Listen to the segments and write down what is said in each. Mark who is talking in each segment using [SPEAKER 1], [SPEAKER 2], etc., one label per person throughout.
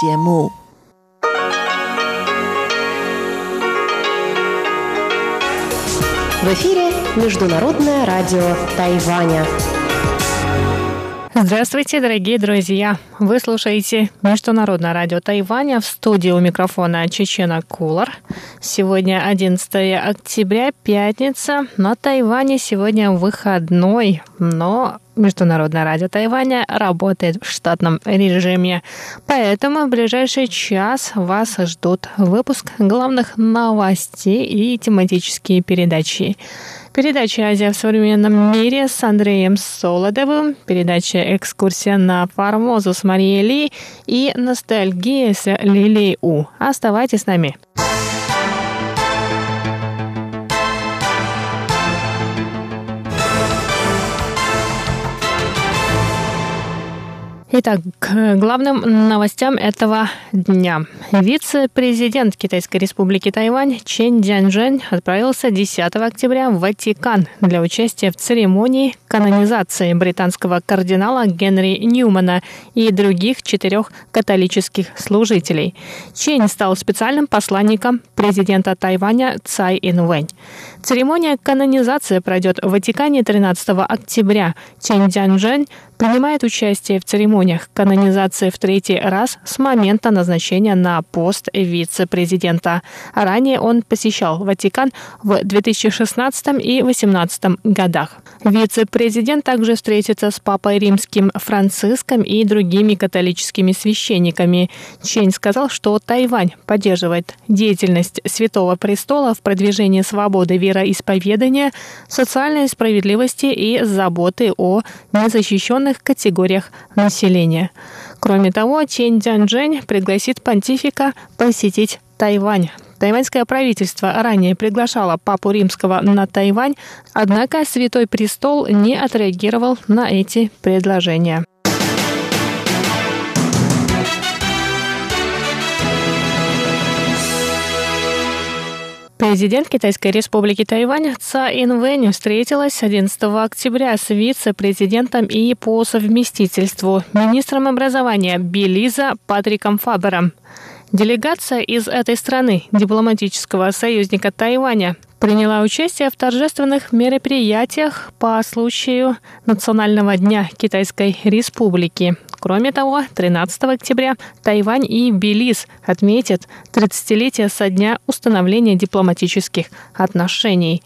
[SPEAKER 1] 节目。
[SPEAKER 2] В эфире Международное радио Тайваня.
[SPEAKER 3] Здравствуйте, дорогие друзья! Вы слушаете Международное радио Тайваня в студии у микрофона Чечена Кулар. Сегодня 11 октября, пятница. На Тайване сегодня выходной, но Международное радио Тайваня работает в штатном режиме. Поэтому в ближайший час вас ждут выпуск главных новостей и тематические передачи. Передача «Азия в современном мире» с Андреем Солодовым, передача «Экскурсия на Формозу» с Марией Ли и «Ностальгия» с Лилией У. Оставайтесь с нами. Итак, к главным новостям этого дня. Вице-президент Китайской республики Тайвань Чен Дзянжэнь отправился 10 октября в Ватикан для участия в церемонии канонизации британского кардинала Генри Ньюмана и других четырех католических служителей. Чен стал специальным посланником президента Тайваня Цай Инвэнь. Церемония канонизации пройдет в Ватикане 13 октября. Чен Дзянжэнь принимает участие в церемониях канонизации в третий раз с момента назначения на пост вице-президента. Ранее он посещал Ватикан в 2016 и 2018 годах. Вице-президент также встретится с папой римским Франциском и другими католическими священниками. Чень сказал, что Тайвань поддерживает деятельность Святого Престола в продвижении свободы вероисповедания, социальной справедливости и заботы о незащищенных категориях населения. Кроме того, Чен Дзянжэнь пригласит понтифика посетить Тайвань. Тайваньское правительство ранее приглашало папу римского на Тайвань, однако Святой Престол не отреагировал на эти предложения. Президент Китайской республики Тайвань Цай Инвэнь встретилась 11 октября с вице-президентом и по совместительству министром образования Белиза Патриком Фабером. Делегация из этой страны, дипломатического союзника Тайваня, приняла участие в торжественных мероприятиях по случаю Национального дня Китайской Республики. Кроме того, 13 октября Тайвань и Белиз отметят 30-летие со дня установления дипломатических отношений.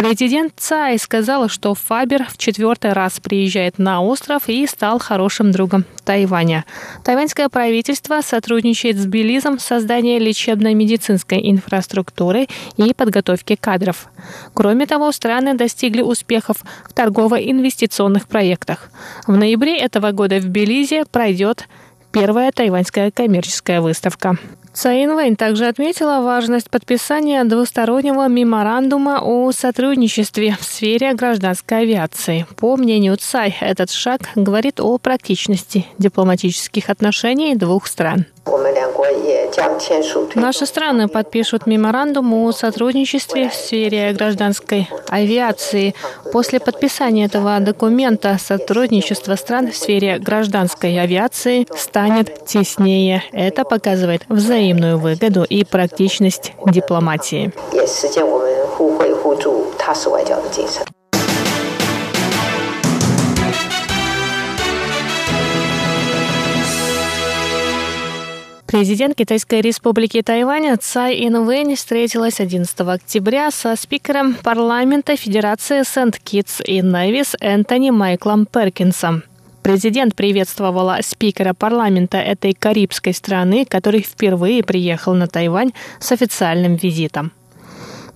[SPEAKER 3] Президент Цай сказал, что Фабер в четвертый раз приезжает на остров и стал хорошим другом Тайваня. Тайваньское правительство сотрудничает с Белизом в создании лечебной медицинской инфраструктуры и подготовке кадров. Кроме того, страны достигли успехов в торгово-инвестиционных проектах. В ноябре этого года в Белизе пройдет первая тайваньская коммерческая выставка. Цаин Вэнь также отметила важность подписания двустороннего меморандума о сотрудничестве в сфере гражданской авиации. По мнению Цай, этот шаг говорит о практичности дипломатических отношений двух стран. Наши страны подпишут меморандум о сотрудничестве в сфере гражданской авиации. После подписания этого документа сотрудничество стран в сфере гражданской авиации станет теснее. Это показывает взаимную выгоду и практичность дипломатии. Президент Китайской республики Тайвань Цай Инвэнь встретилась 11 октября со спикером парламента Федерации Сент-Китс и Невис Энтони Майклом Перкинсом. Президент приветствовала спикера парламента этой карибской страны, который впервые приехал на Тайвань с официальным визитом.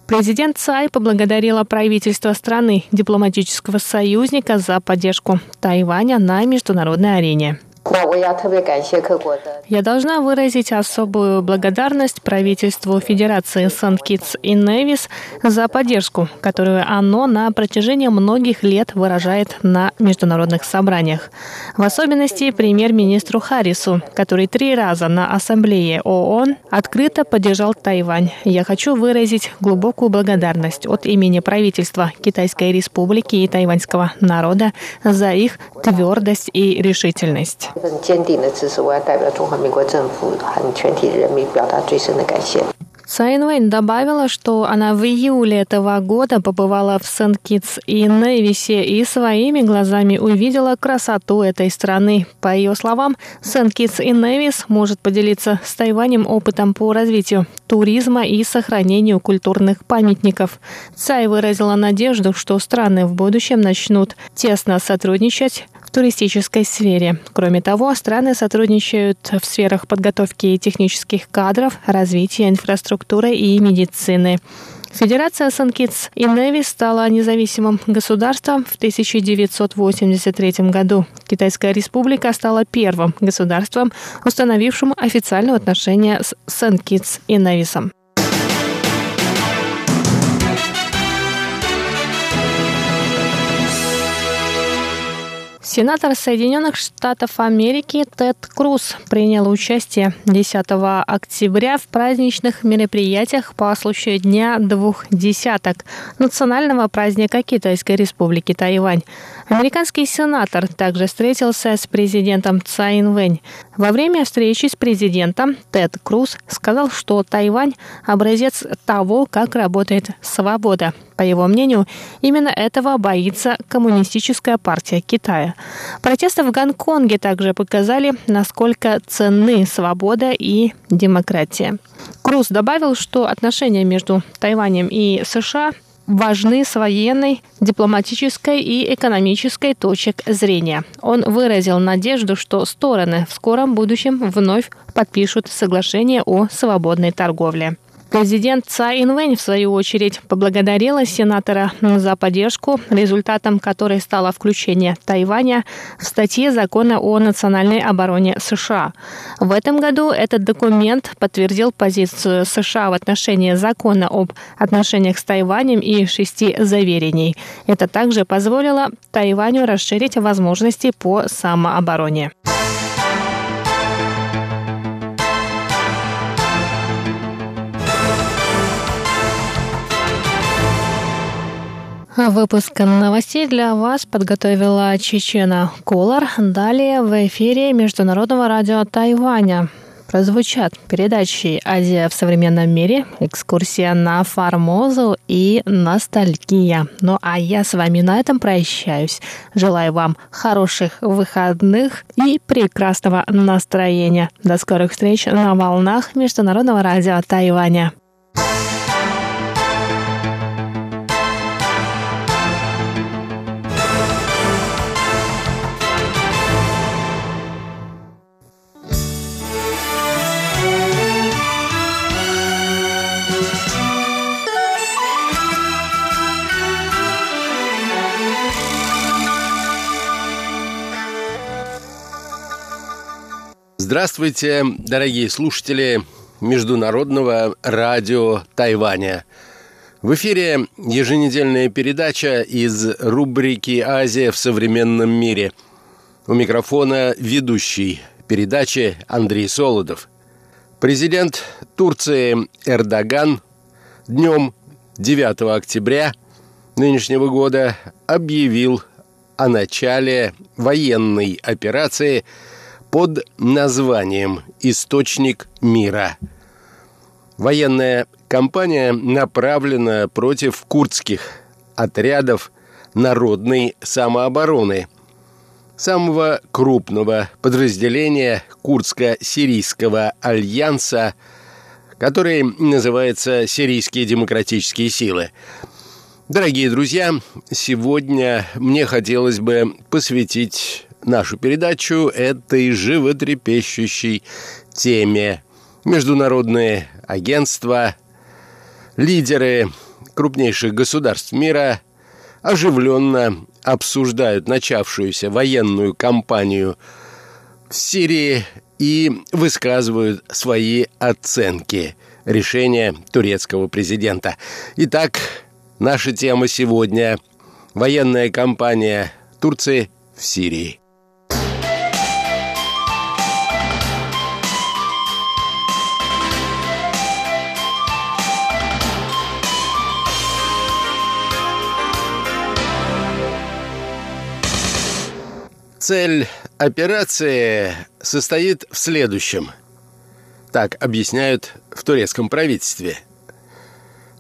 [SPEAKER 3] Президент Цай поблагодарила правительство страны, дипломатического союзника за поддержку Тайваня на международной арене. Я должна выразить особую благодарность правительству Федерации Сан-Китс и Невис за поддержку, которую оно на протяжении многих лет выражает на международных собраниях. В особенности премьер-министру Харрису, который три раза на Ассамблее ООН открыто поддержал Тайвань. Я хочу выразить глубокую благодарность от имени правительства Китайской Республики и тайваньского народа за их твердость и решительность.
[SPEAKER 1] 一份坚定的支持，我要代表中华民国政府和全体人民表达最深的感谢。
[SPEAKER 3] Цайн Вэнь добавила, что она в июле этого года побывала в Сент-Китс и Невисе и своими глазами увидела красоту этой страны. По ее словам, Сент-Китс и Невис может поделиться с Тайванем опытом по развитию туризма и сохранению культурных памятников. Цай выразила надежду, что страны в будущем начнут тесно сотрудничать туристической сфере. Кроме того, страны сотрудничают в сферах подготовки технических кадров, развития инфраструктуры и медицины. Федерация Сан-Китс и Неви стала независимым государством в 1983 году. Китайская республика стала первым государством, установившим официальные отношения с Сан-Китс и Невисом. Сенатор Соединенных Штатов Америки Тед Круз принял участие 10 октября в праздничных мероприятиях по случаю Дня двух десяток национального праздника Китайской Республики Тайвань. Американский сенатор также встретился с президентом Цай Вэнь. Во время встречи с президентом Тед Круз сказал, что Тайвань – образец того, как работает свобода. По его мнению, именно этого боится Коммунистическая партия Китая. Протесты в Гонконге также показали, насколько ценны свобода и демократия. Круз добавил, что отношения между Тайванем и США важны с военной, дипломатической и экономической точек зрения. Он выразил надежду, что стороны в скором будущем вновь подпишут соглашение о свободной торговле. Президент Цай Инвэнь, в свою очередь, поблагодарила сенатора за поддержку, результатом которой стало включение Тайваня в статье закона о национальной обороне США. В этом году этот документ подтвердил позицию США в отношении закона об отношениях с Тайванем и шести заверений. Это также позволило Тайваню расширить возможности по самообороне. Выпуск новостей для вас подготовила Чечена Колор. Далее в эфире Международного радио Тайваня прозвучат передачи «Азия в современном мире», «Экскурсия на Формозу» и «Ностальгия». Ну а я с вами на этом прощаюсь. Желаю вам хороших выходных и прекрасного настроения. До скорых встреч на волнах Международного радио Тайваня.
[SPEAKER 4] Здравствуйте, дорогие слушатели Международного радио Тайваня. В эфире еженедельная передача из рубрики «Азия в современном мире». У микрофона ведущий передачи Андрей Солодов. Президент Турции Эрдоган днем 9 октября нынешнего года объявил о начале военной операции – под названием «Источник мира». Военная кампания направлена против курдских отрядов народной самообороны, самого крупного подразделения Курдско-сирийского альянса, который называется «Сирийские демократические силы». Дорогие друзья, сегодня мне хотелось бы посвятить нашу передачу этой животрепещущей теме. Международные агентства, лидеры крупнейших государств мира оживленно обсуждают начавшуюся военную кампанию в Сирии и высказывают свои оценки решения турецкого президента. Итак, наша тема сегодня – военная кампания Турции в Сирии. Цель операции состоит в следующем. Так объясняют в турецком правительстве.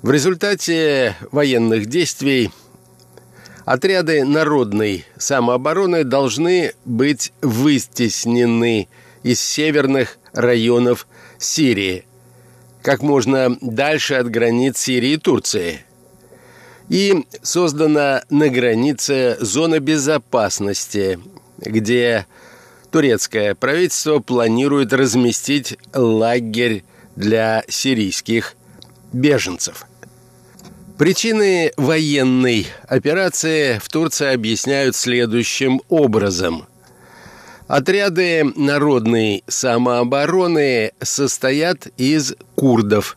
[SPEAKER 4] В результате военных действий отряды народной самообороны должны быть выстеснены из северных районов Сирии, как можно дальше от границ Сирии и Турции. И создана на границе зона безопасности, где турецкое правительство планирует разместить лагерь для сирийских беженцев. Причины военной операции в Турции объясняют следующим образом. Отряды народной самообороны состоят из курдов.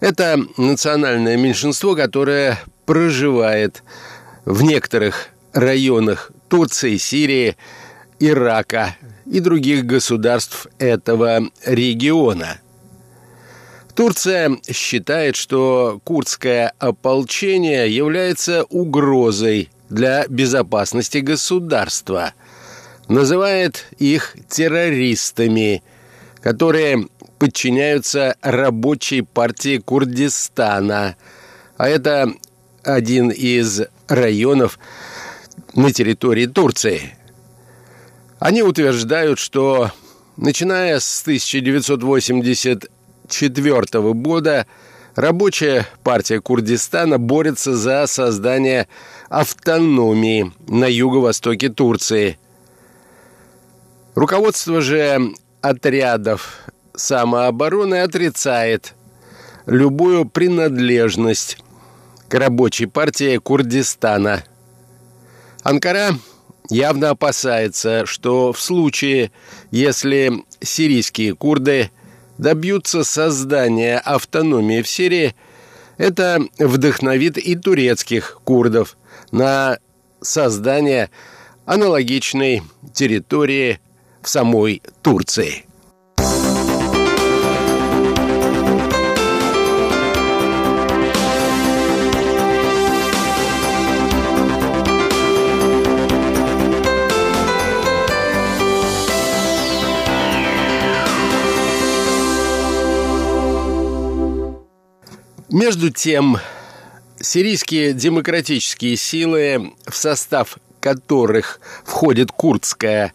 [SPEAKER 4] Это национальное меньшинство, которое проживает в некоторых районах Турции, Сирии, Ирака и других государств этого региона. Турция считает, что курдское ополчение является угрозой для безопасности государства. Называет их террористами, которые подчиняются рабочей партии Курдистана. А это один из районов на территории Турции. Они утверждают, что начиная с 1984 года рабочая партия Курдистана борется за создание автономии на юго-востоке Турции. Руководство же отрядов самообороны отрицает любую принадлежность к рабочей партии Курдистана. Анкара явно опасается, что в случае, если сирийские курды добьются создания автономии в Сирии, это вдохновит и турецких курдов на создание аналогичной территории в самой Турции. Между тем, сирийские демократические силы, в состав которых входит курдское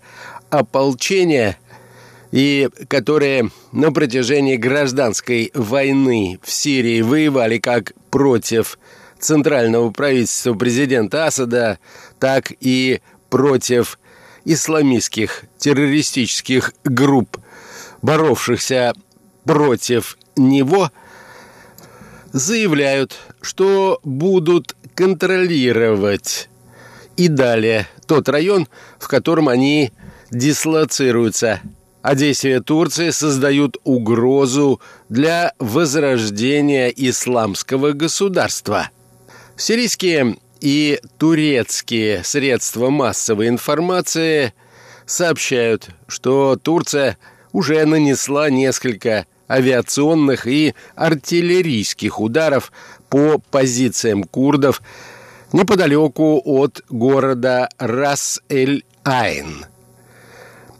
[SPEAKER 4] ополчение, и которые на протяжении гражданской войны в Сирии воевали как против центрального правительства президента Асада, так и против исламистских террористических групп, боровшихся против него – заявляют, что будут контролировать и далее тот район, в котором они дислоцируются. А действия Турции создают угрозу для возрождения исламского государства. Сирийские и турецкие средства массовой информации сообщают, что Турция уже нанесла несколько авиационных и артиллерийских ударов по позициям курдов неподалеку от города Рас-эль-Айн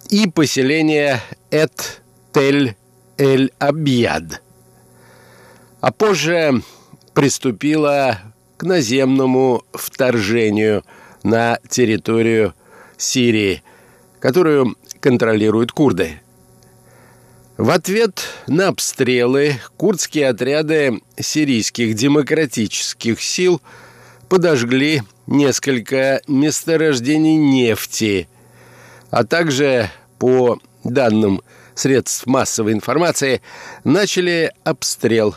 [SPEAKER 4] и поселения Эт-Тель-эль-Абьяд. А позже приступила к наземному вторжению на территорию Сирии, которую контролируют курды. В ответ на обстрелы курдские отряды сирийских демократических сил подожгли несколько месторождений нефти, а также, по данным средств массовой информации, начали обстрел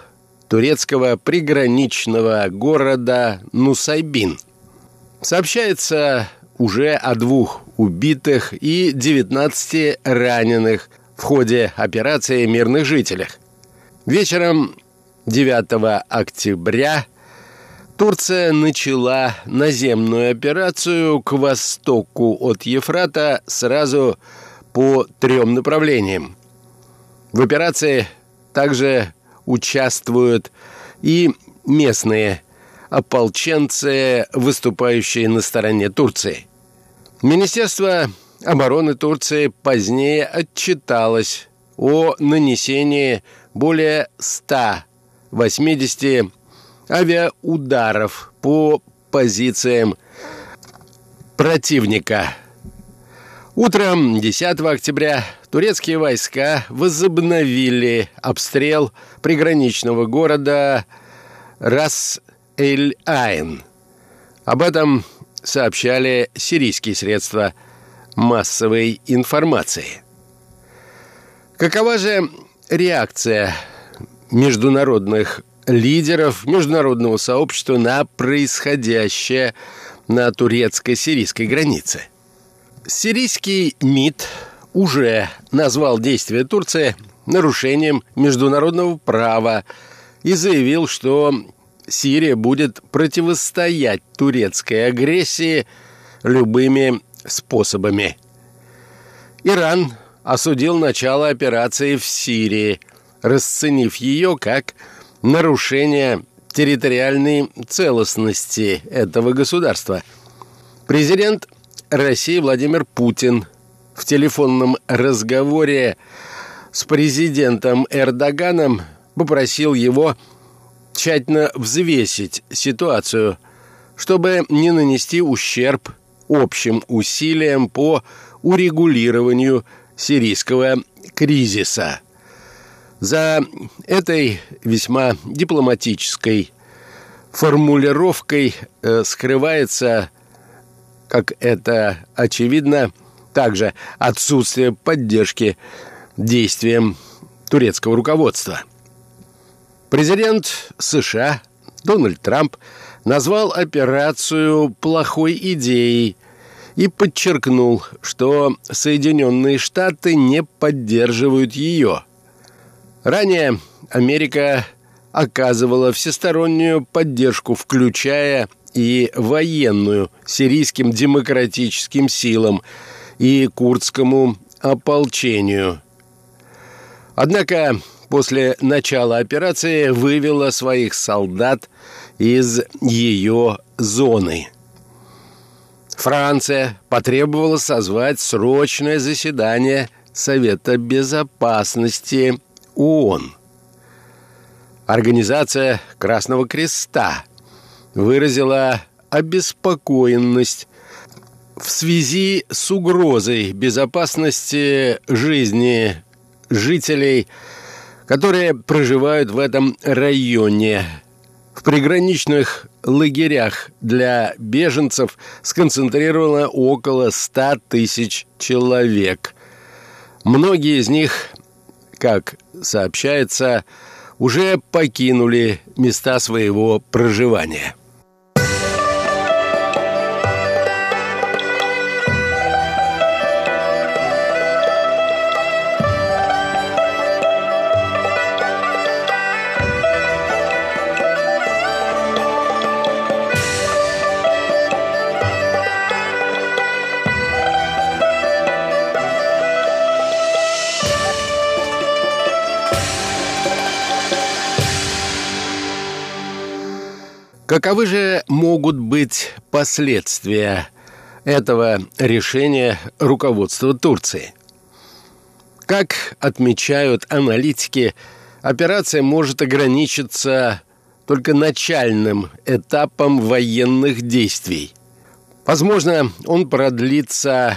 [SPEAKER 4] турецкого приграничного города Нусайбин. Сообщается уже о двух убитых и 19 раненых – в ходе операции мирных жителях. Вечером 9 октября Турция начала наземную операцию к востоку от Ефрата сразу по трем направлениям. В операции также участвуют и местные ополченцы, выступающие на стороне Турции. Министерство обороны Турции позднее отчиталось о нанесении более 180 авиаударов по позициям противника. Утром 10 октября турецкие войска возобновили обстрел приграничного города Рас-эль-Айн. Об этом сообщали сирийские средства массовой информации. Какова же реакция международных лидеров международного сообщества на происходящее на турецко-сирийской границе? Сирийский МИД уже назвал действия Турции нарушением международного права и заявил, что Сирия будет противостоять турецкой агрессии любыми способами. Иран осудил начало операции в Сирии, расценив ее как нарушение территориальной целостности этого государства. Президент России Владимир Путин в телефонном разговоре с президентом Эрдоганом попросил его тщательно взвесить ситуацию, чтобы не нанести ущерб общим усилиям по урегулированию сирийского кризиса. За этой весьма дипломатической формулировкой э, скрывается, как это очевидно, также отсутствие поддержки действиям турецкого руководства. Президент США Дональд Трамп назвал операцию плохой идеей и подчеркнул, что Соединенные Штаты не поддерживают ее. Ранее Америка оказывала всестороннюю поддержку, включая и военную сирийским демократическим силам – и курдскому ополчению. Однако после начала операции вывела своих солдат из ее зоны. Франция потребовала созвать срочное заседание Совета Безопасности ООН. Организация Красного Креста выразила обеспокоенность в связи с угрозой безопасности жизни жителей, которые проживают в этом районе. Приграничных лагерях для беженцев сконцентрировано около 100 тысяч человек. Многие из них, как сообщается, уже покинули места своего проживания. Каковы же могут быть последствия этого решения руководства Турции? Как отмечают аналитики, операция может ограничиться только начальным этапом военных действий. Возможно, он продлится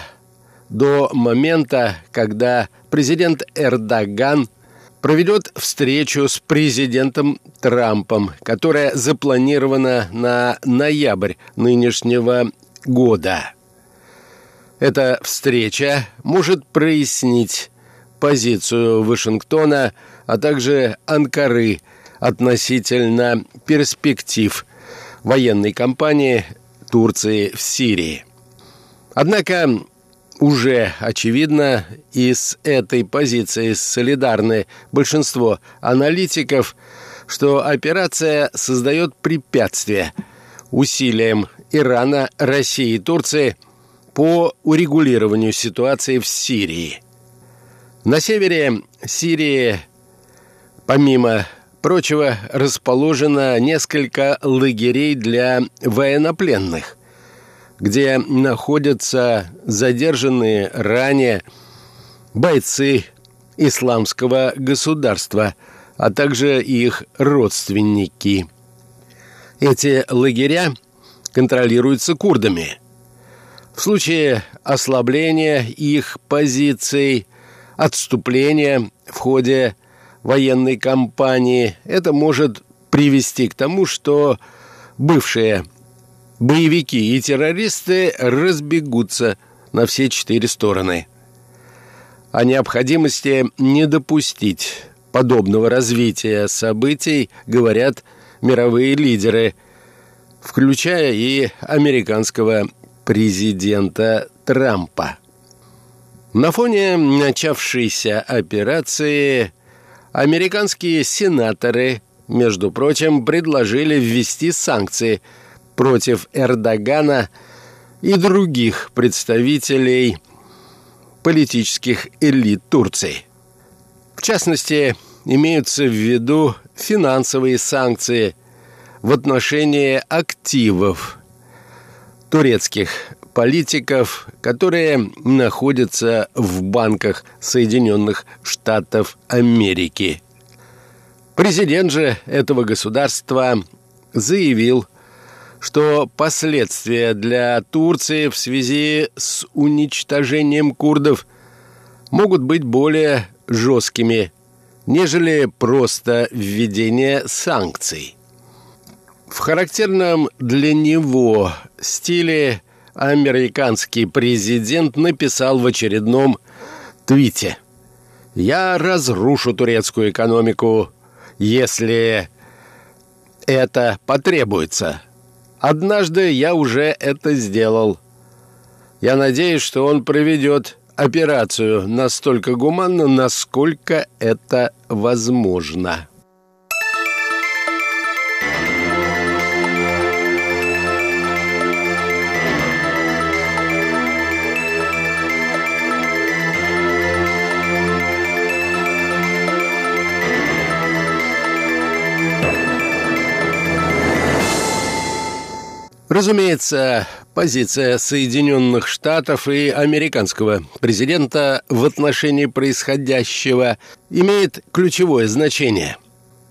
[SPEAKER 4] до момента, когда президент Эрдоган проведет встречу с президентом Трампом, которая запланирована на ноябрь нынешнего года. Эта встреча может прояснить позицию Вашингтона, а также Анкары относительно перспектив военной кампании Турции в Сирии. Однако уже очевидно, и с этой позиции солидарны большинство аналитиков, что операция создает препятствие усилиям Ирана, России и Турции по урегулированию ситуации в Сирии. На севере Сирии, помимо прочего, расположено несколько лагерей для военнопленных. Где находятся задержанные ранее бойцы исламского государства, а также их родственники. Эти лагеря контролируются курдами. В случае ослабления их позиций, отступления в ходе военной кампании, это может привести к тому, что бывшие боевики и террористы разбегутся на все четыре стороны. О необходимости не допустить подобного развития событий говорят мировые лидеры, включая и американского президента Трампа. На фоне начавшейся операции американские сенаторы, между прочим, предложили ввести санкции против Эрдогана и других представителей политических элит Турции. В частности, имеются в виду финансовые санкции в отношении активов турецких политиков, которые находятся в банках Соединенных Штатов Америки. Президент же этого государства заявил, что последствия для Турции в связи с уничтожением курдов могут быть более жесткими, нежели просто введение санкций. В характерном для него стиле американский президент написал в очередном твите «Я разрушу турецкую экономику, если это потребуется». Однажды я уже это сделал. Я надеюсь, что он проведет операцию настолько гуманно, насколько это возможно. Разумеется, позиция Соединенных Штатов и американского президента в отношении происходящего имеет ключевое значение.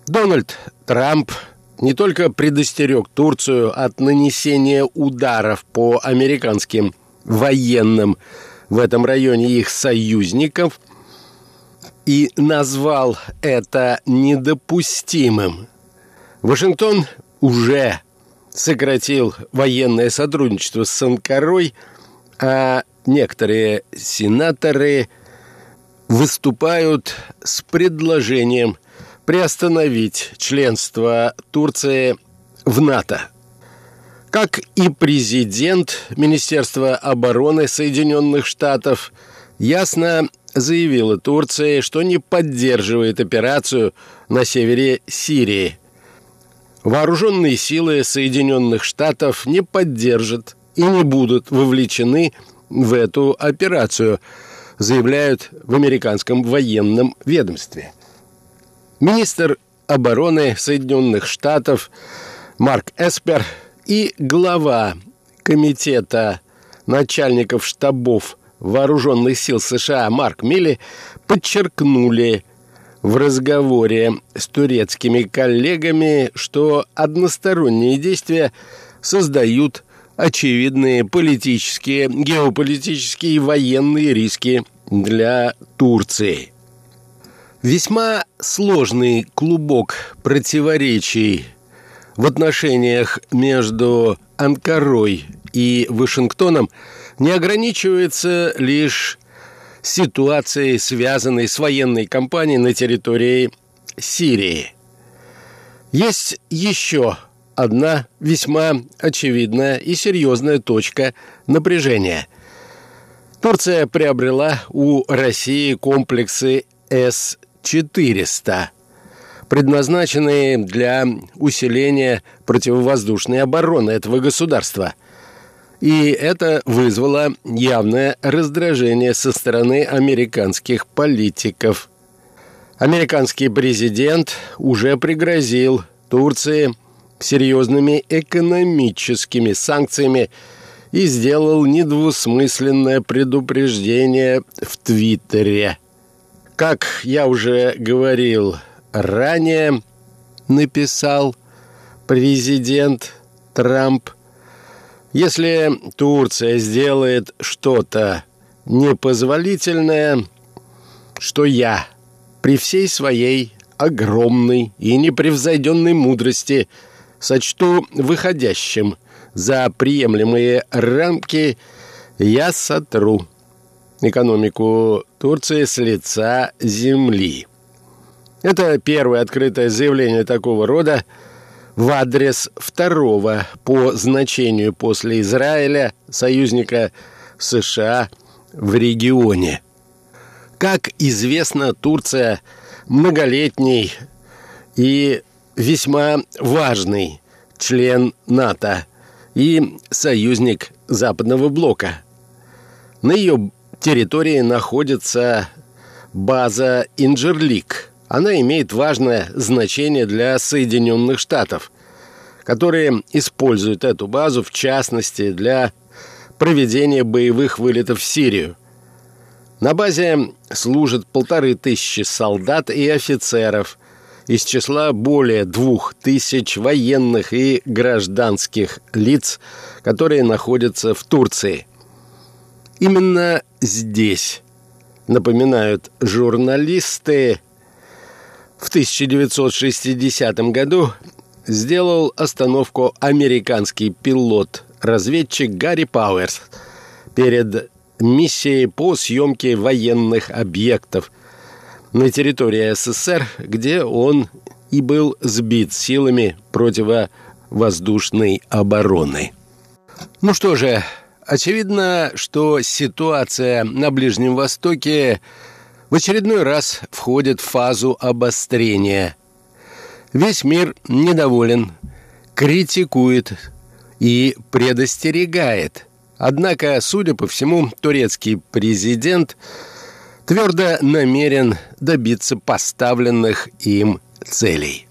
[SPEAKER 4] Дональд Трамп не только предостерег Турцию от нанесения ударов по американским военным в этом районе их союзников и назвал это недопустимым. Вашингтон уже сократил военное сотрудничество с Анкарой, а некоторые сенаторы выступают с предложением приостановить членство Турции в НАТО. Как и президент Министерства обороны Соединенных Штатов ясно заявила Турции, что не поддерживает операцию на севере Сирии – Вооруженные силы Соединенных Штатов не поддержат и не будут вовлечены в эту операцию, заявляют в американском военном ведомстве. Министр обороны Соединенных Штатов Марк Эспер и глава комитета начальников штабов вооруженных сил США Марк Милли подчеркнули в разговоре с турецкими коллегами, что односторонние действия создают очевидные политические, геополитические и военные риски для Турции. Весьма сложный клубок противоречий в отношениях между Анкарой и Вашингтоном не ограничивается лишь ситуацией, связанной с военной кампанией на территории Сирии. Есть еще одна весьма очевидная и серьезная точка напряжения. Турция приобрела у России комплексы С-400, предназначенные для усиления противовоздушной обороны этого государства – и это вызвало явное раздражение со стороны американских политиков. Американский президент уже пригрозил Турции серьезными экономическими санкциями и сделал недвусмысленное предупреждение в Твиттере. Как я уже говорил ранее, написал президент Трамп, если Турция сделает что-то непозволительное, что я при всей своей огромной и непревзойденной мудрости сочту выходящим за приемлемые рамки, я сотру экономику Турции с лица земли. Это первое открытое заявление такого рода в адрес второго по значению после Израиля союзника США в регионе. Как известно, Турция многолетний и весьма важный член НАТО и союзник Западного блока. На ее территории находится база Инджерлик. Она имеет важное значение для Соединенных Штатов, которые используют эту базу, в частности, для проведения боевых вылетов в Сирию. На базе служат полторы тысячи солдат и офицеров из числа более двух тысяч военных и гражданских лиц, которые находятся в Турции. Именно здесь, напоминают журналисты, в 1960 году сделал остановку американский пилот-разведчик Гарри Пауэрс перед миссией по съемке военных объектов на территории СССР, где он и был сбит силами противовоздушной обороны. Ну что же, очевидно, что ситуация на Ближнем Востоке в очередной раз входит в фазу обострения. Весь мир недоволен, критикует и предостерегает. Однако, судя по всему, турецкий президент твердо намерен добиться поставленных им целей.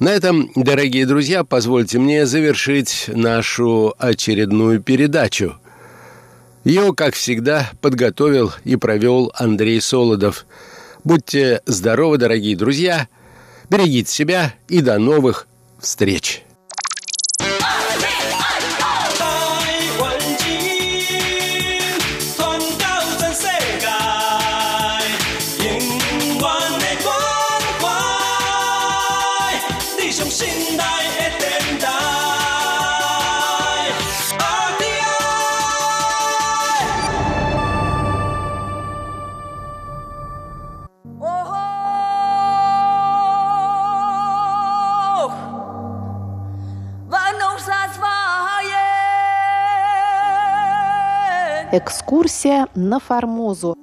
[SPEAKER 4] На этом, дорогие друзья, позвольте мне завершить нашу очередную передачу – ее, как всегда, подготовил и провел Андрей Солодов. Будьте здоровы, дорогие друзья, берегите себя и до новых встреч!
[SPEAKER 2] Экскурсия на Формозу.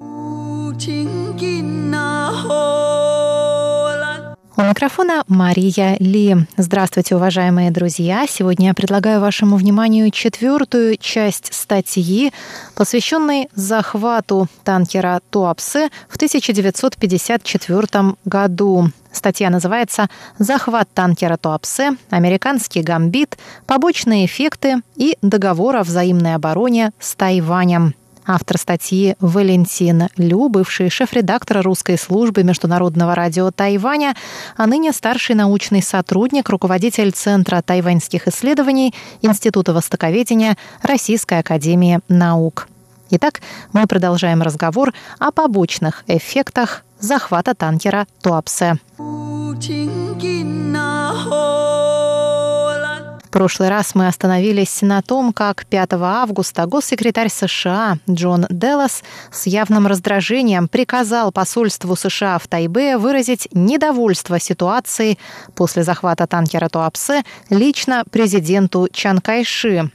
[SPEAKER 2] У микрофона Мария Ли. Здравствуйте, уважаемые друзья! Сегодня я предлагаю вашему вниманию четвертую часть статьи, посвященной захвату танкера Туапсе в 1954 году. Статья называется «Захват танкера Туапсе. Американский гамбит. Побочные эффекты и договор о взаимной обороне с Тайванем». Автор статьи Валентин Лю, бывший шеф-редактор русской службы Международного радио Тайваня, а ныне старший научный сотрудник, руководитель Центра тайваньских исследований Института востоковедения Российской академии наук. Итак, мы продолжаем разговор о побочных эффектах захвата танкера Туапсе прошлый раз мы остановились на том, как 5 августа госсекретарь США Джон Деллас с явным раздражением приказал посольству США в Тайбе выразить недовольство ситуацией после захвата танкера Туапсе лично президенту Чан Кайши.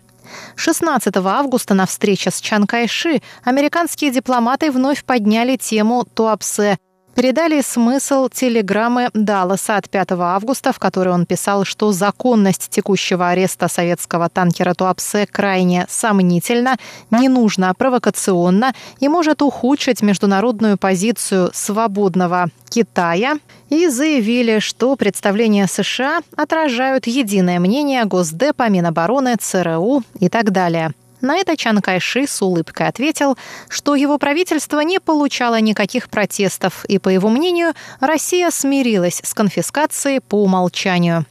[SPEAKER 2] 16 августа на встрече с Чан Кайши американские дипломаты вновь подняли тему Туапсе – передали смысл телеграммы Далласа от 5 августа, в которой он писал, что законность текущего ареста советского танкера Туапсе крайне сомнительна, не нужно провокационно и может ухудшить международную позицию свободного Китая и заявили, что представления США отражают единое мнение Госдепа, Минобороны, ЦРУ и так далее. На это Чан Кайши с улыбкой ответил, что его правительство не получало никаких протестов, и, по его мнению, Россия смирилась с конфискацией по умолчанию.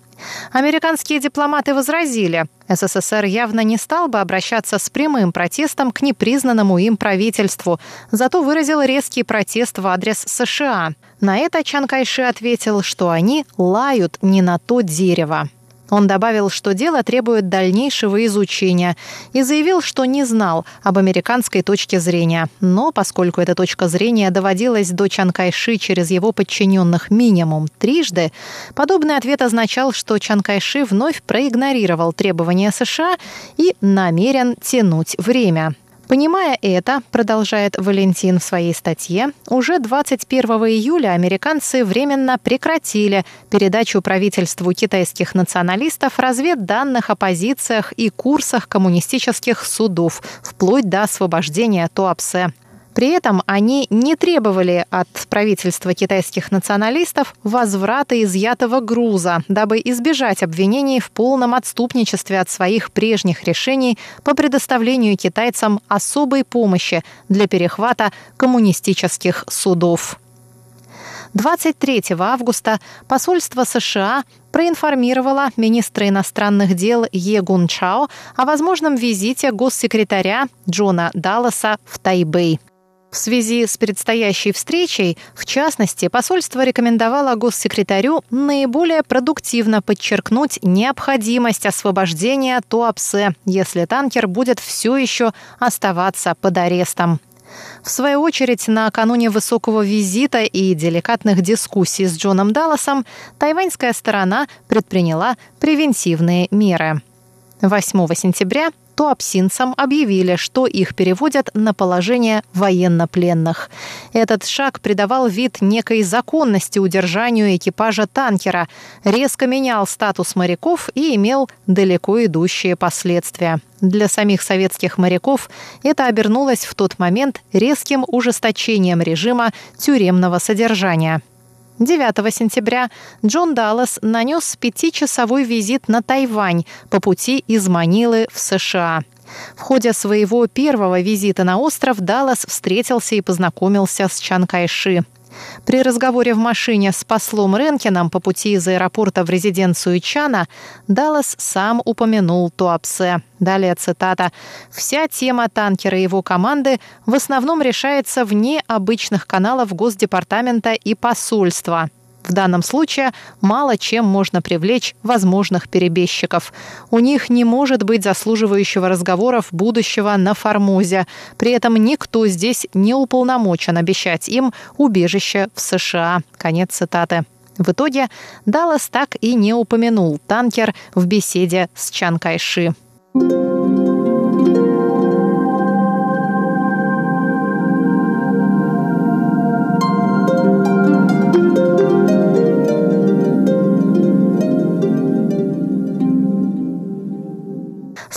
[SPEAKER 2] Американские дипломаты возразили, СССР явно не стал бы обращаться с прямым протестом к непризнанному им правительству, зато выразил резкий протест в адрес США. На это Чан Кайши ответил, что они лают не на то дерево. Он добавил, что дело требует дальнейшего изучения и заявил, что не знал об американской точке зрения. Но поскольку эта точка зрения доводилась до Чанкайши через его подчиненных минимум трижды, подобный ответ означал, что Чанкайши вновь проигнорировал требования США и намерен тянуть время. Понимая это, продолжает Валентин в своей статье, уже 21 июля американцы временно прекратили передачу правительству китайских националистов разведданных о позициях и курсах коммунистических судов, вплоть до освобождения Туапсе. При этом они не требовали от правительства китайских националистов возврата изъятого груза, дабы избежать обвинений в полном отступничестве от своих прежних решений по предоставлению китайцам особой помощи для перехвата коммунистических судов. 23 августа посольство США проинформировало министра иностранных дел Е Гун Чао о возможном визите госсекретаря Джона Далласа в Тайбэй. В связи с предстоящей встречей, в частности, посольство рекомендовало госсекретарю наиболее продуктивно подчеркнуть необходимость освобождения Туапсе, если танкер будет все еще оставаться под арестом. В свою очередь, накануне высокого визита и деликатных дискуссий с Джоном Далласом, тайваньская сторона предприняла превентивные меры. 8 сентября туапсинцам объявили, что их переводят на положение военнопленных. Этот шаг придавал вид некой законности удержанию экипажа танкера, резко менял статус моряков и имел далеко идущие последствия. Для самих советских моряков это обернулось в тот момент резким ужесточением режима тюремного содержания. 9 сентября Джон Даллас нанес пятичасовой визит на Тайвань по пути из Манилы в США. В ходе своего первого визита на остров Даллас встретился и познакомился с Чан Кайши. При разговоре в машине с послом Ренкином по пути из аэропорта в резиденцию Чана Даллас сам упомянул Туапсе. Далее цитата. «Вся тема танкера и его команды в основном решается вне обычных каналов Госдепартамента и посольства. В данном случае мало чем можно привлечь возможных перебежчиков. У них не может быть заслуживающего разговоров будущего на Формозе. При этом никто здесь не уполномочен обещать им убежище в США. Конец цитаты. В итоге Даллас так и не упомянул танкер в беседе с Чан Кайши.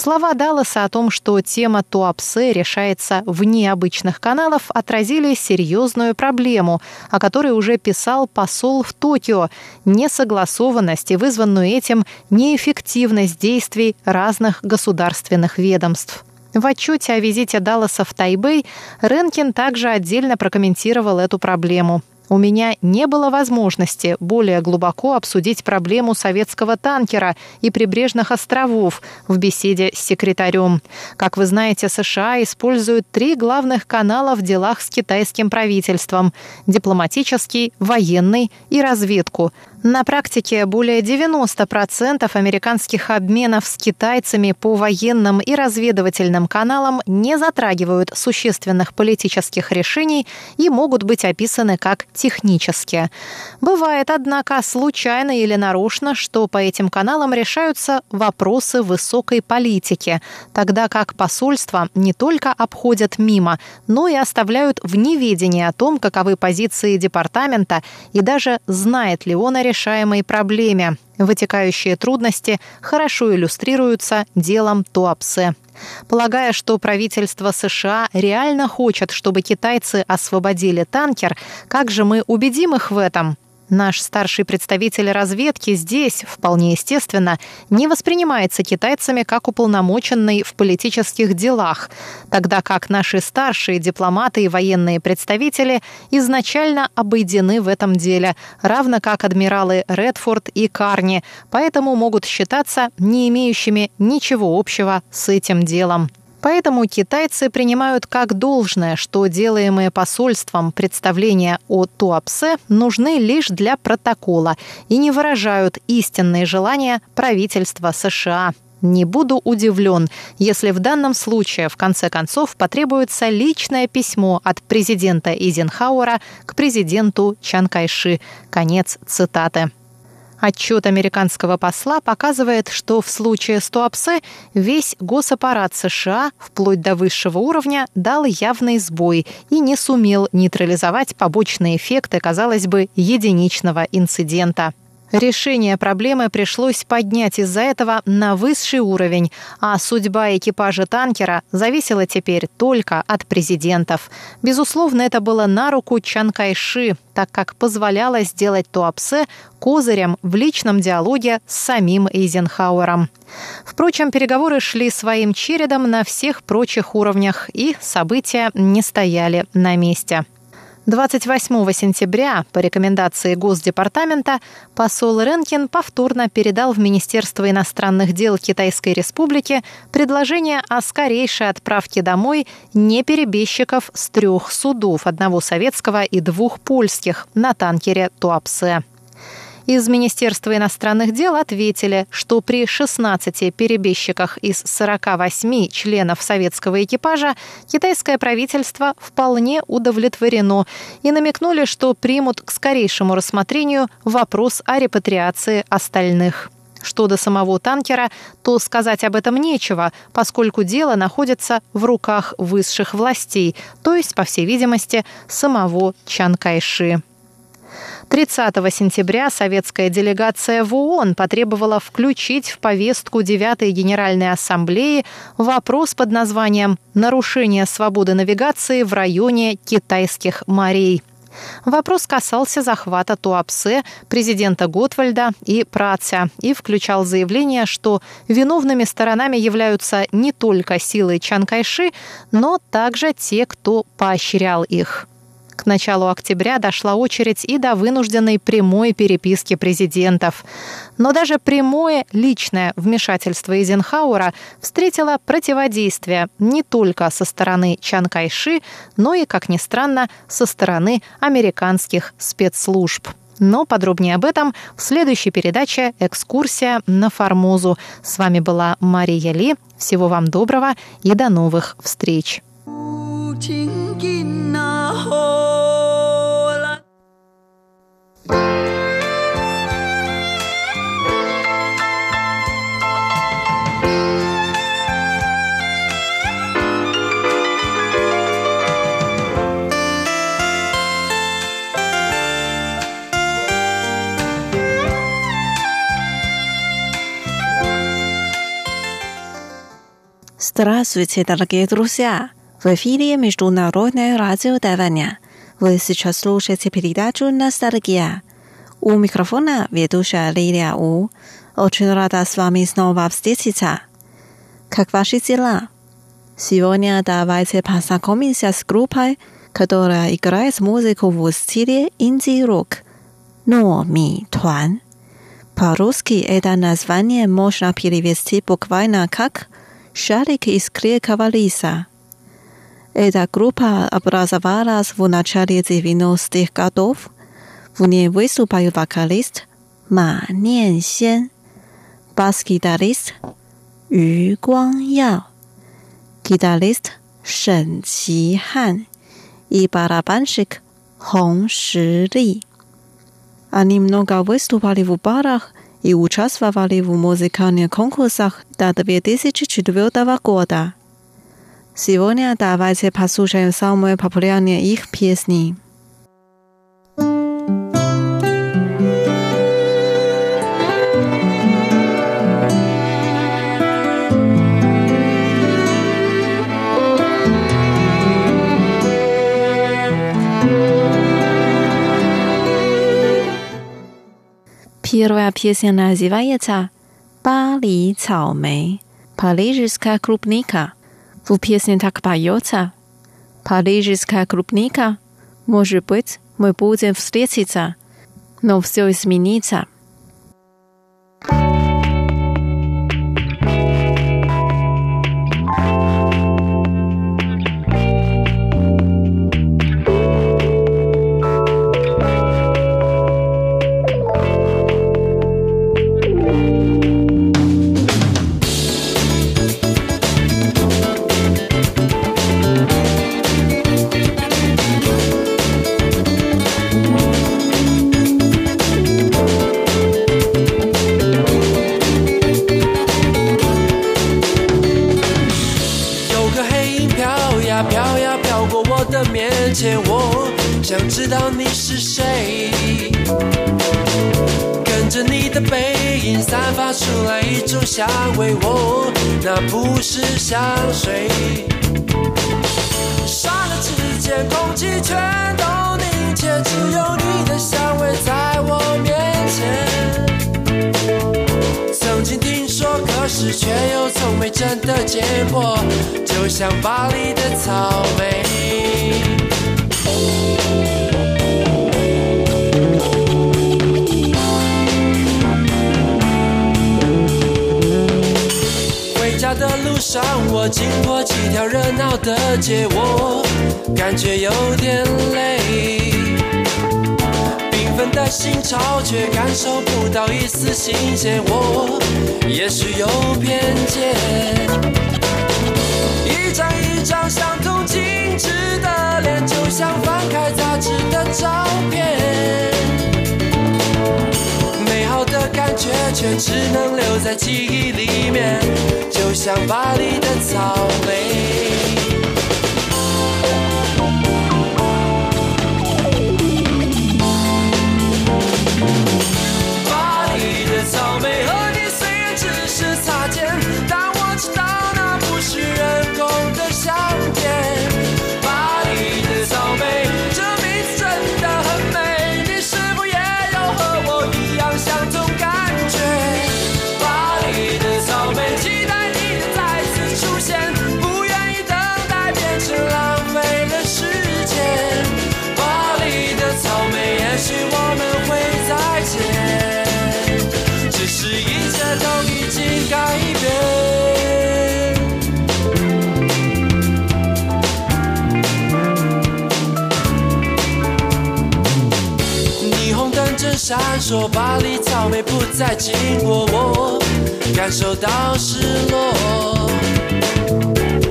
[SPEAKER 2] Слова Далласа о том, что тема Туапсе решается вне обычных каналов, отразили серьезную проблему, о которой уже писал посол в Токио – несогласованность и вызванную этим неэффективность действий разных государственных ведомств. В отчете о визите Далласа в Тайбэй Ренкин также отдельно прокомментировал эту проблему у меня не было возможности более глубоко обсудить проблему советского танкера и прибрежных островов в беседе с секретарем. Как вы знаете, США используют три главных канала в делах с китайским правительством – дипломатический, военный и разведку – на практике более 90% американских обменов с китайцами по военным и разведывательным каналам не затрагивают существенных политических решений и могут быть описаны как технические. Бывает, однако, случайно или нарочно, что по этим каналам решаются вопросы высокой политики, тогда как посольства не только обходят мимо, но и оставляют в неведении о том, каковы позиции департамента и даже знает ли он о решаемой проблеме. Вытекающие трудности хорошо иллюстрируются делом Туапсе. Полагая, что правительство США реально хочет, чтобы китайцы освободили танкер, как же мы убедим их в этом? Наш старший представитель разведки здесь, вполне естественно, не воспринимается китайцами как уполномоченный в политических делах, тогда как наши старшие дипломаты и военные представители изначально обойдены в этом деле, равно как адмиралы Редфорд и Карни, поэтому могут считаться не имеющими ничего общего с этим делом. Поэтому китайцы принимают как должное, что делаемые посольством представления о Туапсе нужны лишь для протокола и не выражают истинные желания правительства США. Не буду удивлен, если в данном случае в конце концов потребуется личное письмо от президента Изенхауэра к президенту Чан Кайши. Конец цитаты. Отчет американского посла показывает, что в случае с Туапсе весь госаппарат США, вплоть до высшего уровня, дал явный сбой и не сумел нейтрализовать побочные эффекты, казалось бы, единичного инцидента. Решение проблемы пришлось поднять из-за этого на высший уровень, а судьба экипажа танкера зависела теперь только от президентов. Безусловно, это было на руку Чан Кайши, так как позволяло сделать Туапсе козырем в личном диалоге с самим Эйзенхауэром. Впрочем, переговоры шли своим чередом на всех прочих уровнях, и события не стояли на месте. 28 сентября по рекомендации Госдепартамента посол Ренкин повторно передал в Министерство иностранных дел Китайской Республики предложение о скорейшей отправке домой неперебежчиков с трех судов, одного советского и двух польских, на танкере «Туапсе». Из Министерства иностранных дел ответили, что при 16 перебежчиках из 48 членов советского экипажа китайское правительство вполне удовлетворено и намекнули, что примут к скорейшему рассмотрению вопрос о репатриации остальных. Что до самого танкера, то сказать об этом нечего, поскольку дело находится в руках высших властей, то есть, по всей видимости, самого Чан Кайши. 30 сентября советская делегация в ООН потребовала включить в повестку 9-й Генеральной Ассамблеи вопрос под названием «Нарушение свободы навигации в районе китайских морей». Вопрос касался захвата Туапсе, президента Готвальда и Праця и включал заявление, что виновными сторонами являются не только силы Чан Кайши, но также те, кто поощрял их. К началу октября дошла очередь и до вынужденной прямой переписки президентов. Но даже прямое личное вмешательство Эйзенхауэра встретило противодействие не только со стороны Чан Кайши, но и, как ни странно, со стороны американских спецслужб. Но подробнее об этом в следующей передаче «Экскурсия на Формозу». С вами была Мария Ли. Всего вам доброго и до новых встреч.
[SPEAKER 5] Здравствуйте, дорогие друзья! В эфире Международное радио Тайваня. Вы сейчас слушаете передачу «Ностальгия». У микрофона ведущая Лилия У. Очень рада с вами снова встретиться. Как ваши дела? Сегодня давайте познакомимся с группой, которая играет музыку в стиле инди-рок. Но ми Туан. По-русски это название можно перевести буквально как «шарик из крепкого риса». Эта группа образовалась в начале 90-х годов. В ней выступают вокалист Ма Ниан бас-гитарист Ю Гуанgyao, гитарист Шэн Qihan и барабанщик Хong Шили. Они много выступали в барах и участвовали в музыкальных конкурсах до 2004 года. Сегодня давайте послушаем самые популярные их песни. Первая песня называется «Бали «Парижская клубника». В песне так поется «Парижская клубника, может быть, мы будем встретиться, но все изменится».
[SPEAKER 6] 的面前，我想知道你是谁。跟着你的背影散发出来一种香味，我那不是香水。刹那之间，空气全都凝结，只有你的香味在我面前。曾经听说，可是却又从没真的见过，就像巴黎的草莓。我经过几条热闹的街，我感觉有点累。缤纷的心潮，却感受不到一丝新鲜。我也许有偏见，一张一张相同精致的脸，就像翻开杂志的照片。却却只能留在记忆里面，就像巴黎的草莓。闪烁，巴黎草莓不再经过我，感受到失落。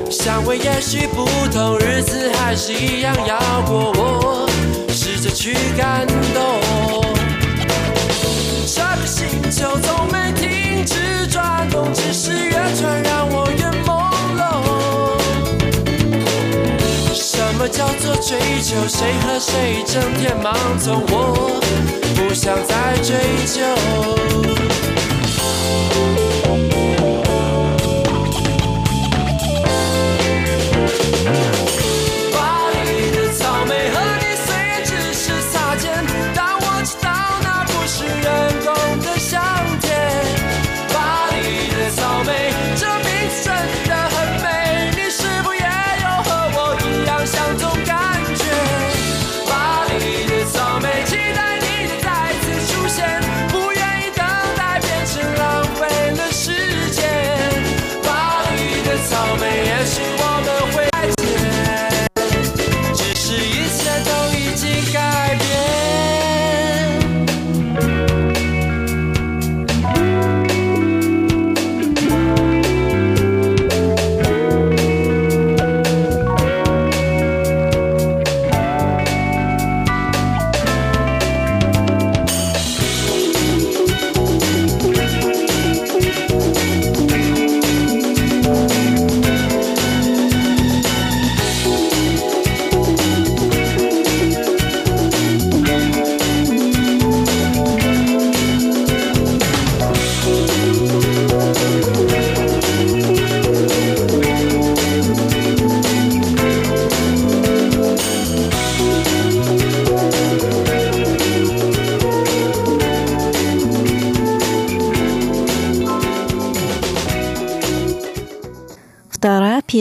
[SPEAKER 6] 香味也许不同，日子还是一样要过，我试着去感动。这个星球从没停止转追求？谁和谁整天忙走？我不想再追究。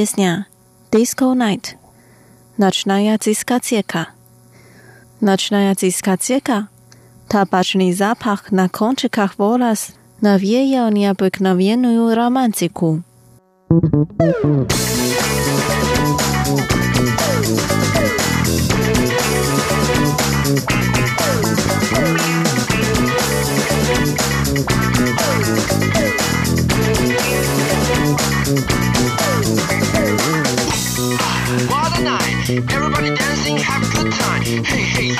[SPEAKER 5] pieśnia Disco Night. Noczna cieka. Noczna cieka. Tabaczny zapach na kończykach wolas nawieja
[SPEAKER 6] nieobyknowienną romantyku. Thank Everybody dancing, have a good time. Hey, hey.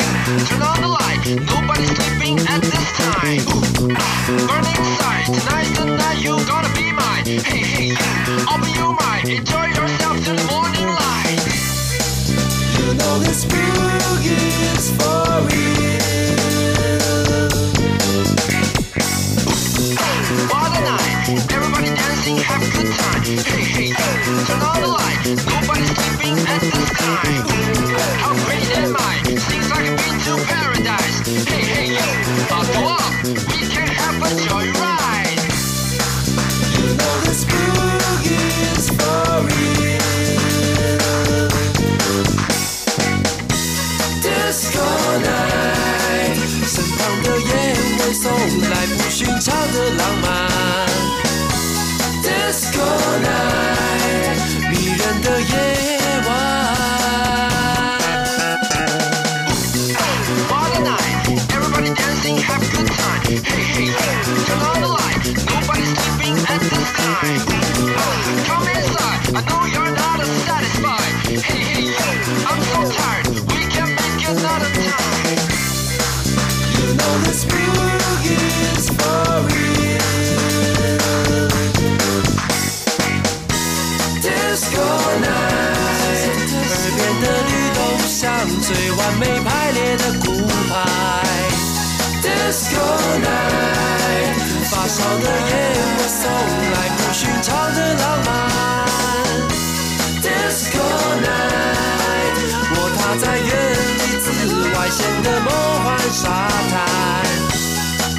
[SPEAKER 6] 少的夜，我送来不寻常的浪漫。Disco night，我踏在原地紫外线的梦幻沙滩。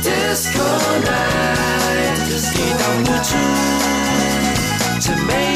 [SPEAKER 6] Disco night，抵挡不住这美。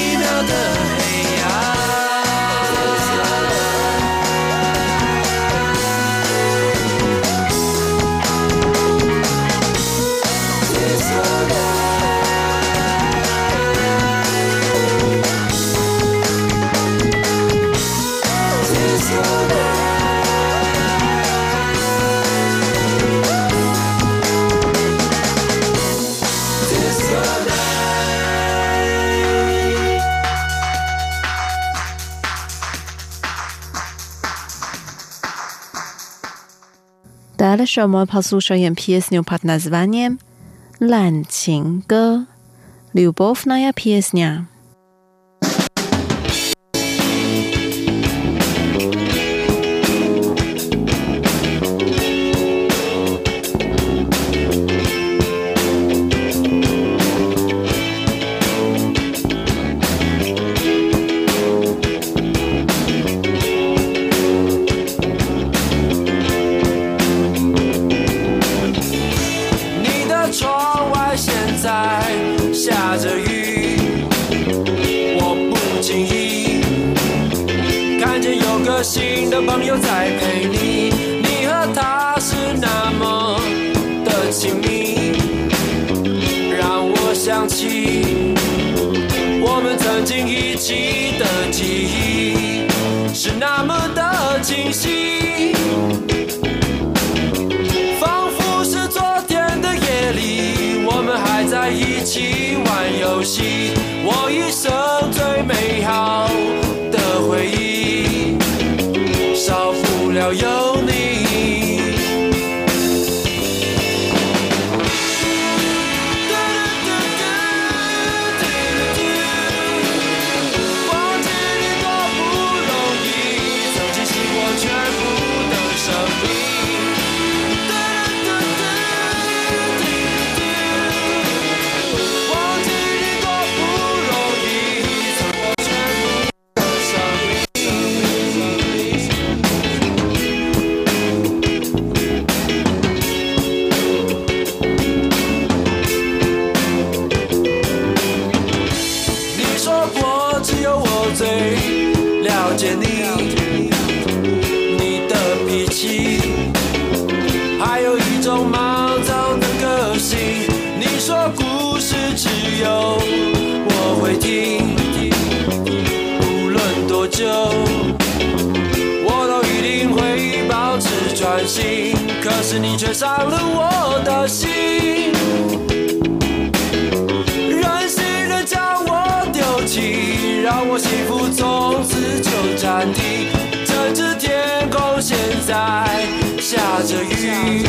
[SPEAKER 5] Ale Shomo posłuchałem pieśnię pod nazwaniem Lancing Ge. Любовная песня.
[SPEAKER 6] 在陪你你和他是那么的亲密让我想起我们曾经一起的记忆是那么的清晰。伤了我的心。任性的将我丢弃，让我幸福从此就暂停。这只天空现在下着雨，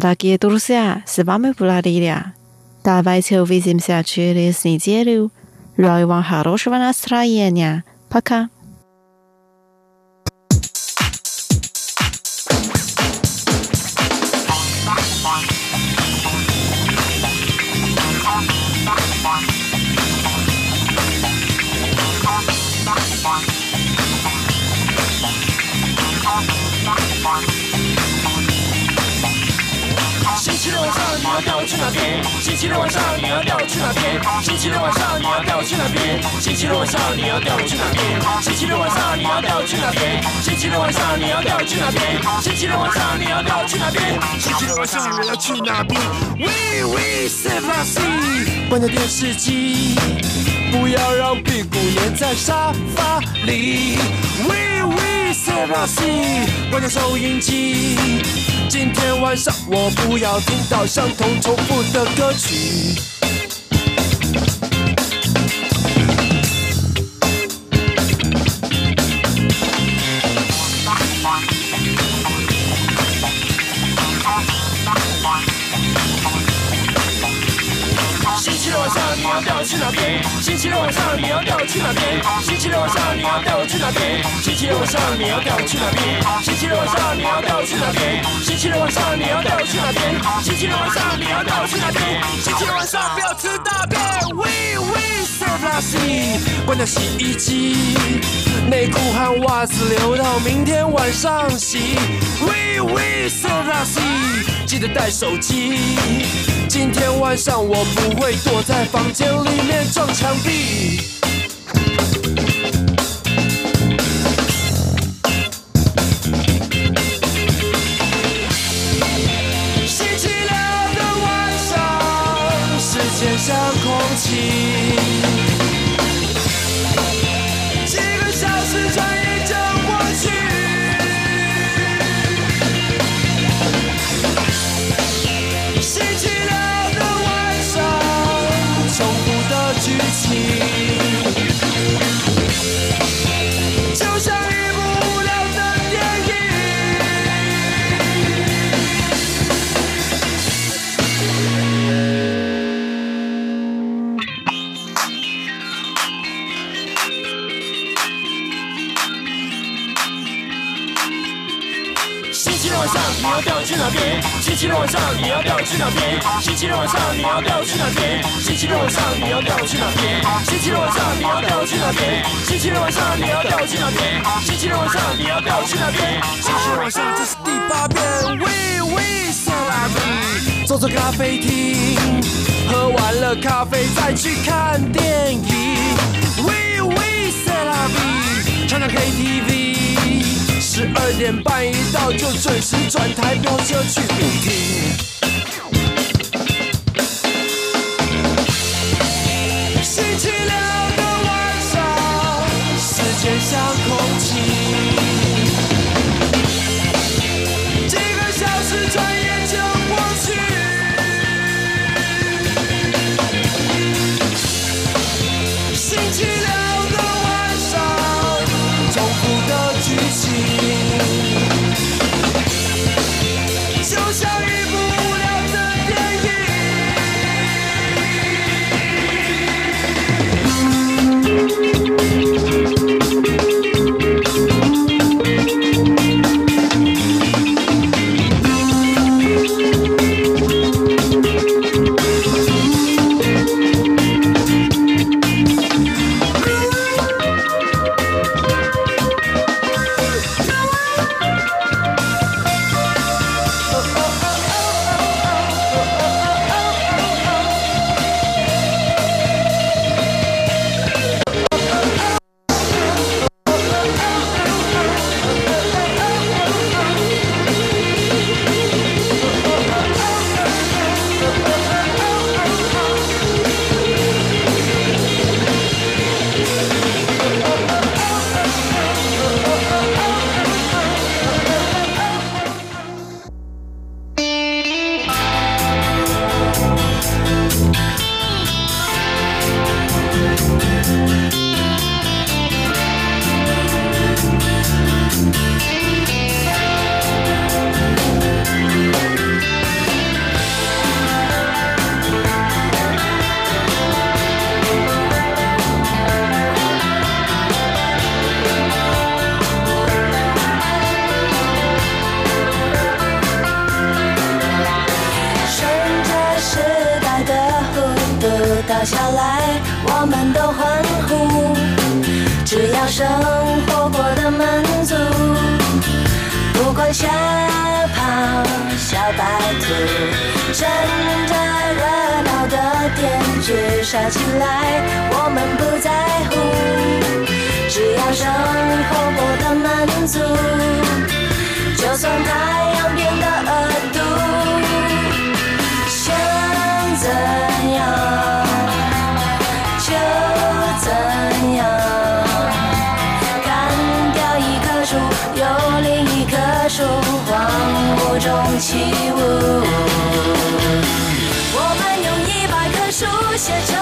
[SPEAKER 5] Дорогие друзья, с вами была Лилия. Давайте увидимся через неделю. Желаю вам хорошего настроения. Пока.
[SPEAKER 6] 要带我去哪边？星期六晚上你要带我去哪边？星期六晚上你要带我去哪边？星期六晚上你要带我去哪边？星期六晚上你要带我去哪边？星期六晚上你要带我去哪边？星期六晚上你要带我去哪边？星期六晚上你要去哪边？We we save us，关掉电视机，不要让屁股粘在沙发里。We we save us，关掉收音机。今天晚上我不要听到相同重复的歌曲。星期六晚上你要带我去哪边？星期六晚上你要带我去哪边？星期六晚上你要带我去哪边？星期六晚上你要带我去哪边？星期六晚上你要带我去哪边？星期六晚上你要带我去哪边？星期六晚上不要吃大便。We we save us，关掉洗衣机，内裤和袜子留到明天晚上洗。We we save us，记得带手机。今天晚上我不会躲在房间里面撞墙壁。星期六晚上你要带我去哪边？星期六晚上你要带我去哪边？星期六晚上你要带我去哪边？星期六晚上你要带我去哪边？星期六晚上你要带我去哪边？星期六晚上你要带我去哪边？星期六晚上这是第八遍。喂喂，塞拉米，走走咖啡厅，喝完了咖啡再去看电影。喂喂，塞拉米，唱唱 KTV。十二点半一到就准时转台飙车去舞厅。
[SPEAKER 7] 起来，我们不在乎。只要生活过得满足，就算太阳变得恶毒。想怎样就怎样，砍掉一棵树，有另一棵树，荒芜中起舞。我们用一百棵树写成，